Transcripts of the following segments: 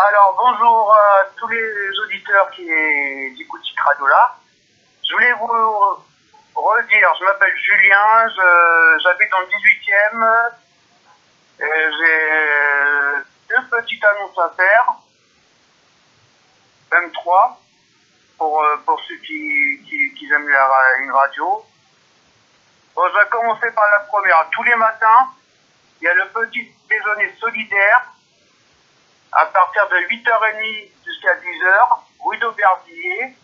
Alors, bonjour à tous les auditeurs qui écoutent cette radio-là. Je voulais vous redire, je m'appelle Julien, j'habite dans le 18e. et J'ai deux petites annonces à faire, même trois, pour, euh, pour ceux qui, qui, qui aiment la une radio. Bon, je vais commencer par la première. Tous les matins, il y a le petit déjeuner solidaire à partir de 8h30 jusqu'à 10h, rue d'Aubervilliers.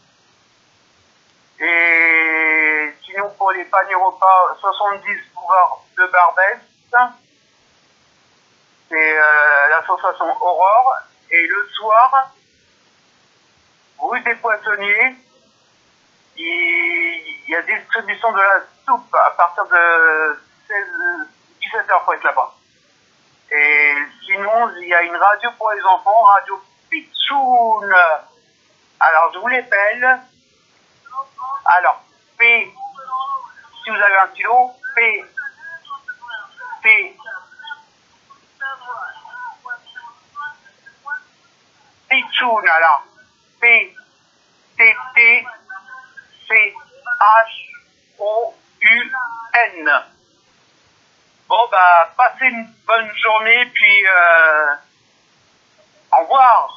Et sinon, pour les paniers repas, 70 boulevard de Barbès. C'est euh, l'association Aurore. Et le soir, rue des Poissonniers, il y a distribution de la soupe à partir de 16, 17h pour être là-bas. Il y a une radio pour les enfants, Radio Pitchoun. Alors, je vous l'appelle. Alors, P, si vous avez un stylo, P, P, Pitchoun, alors, P, T, T, C, H, O, U, N. Bon, bah, passez une bonne journée, puis euh, au revoir.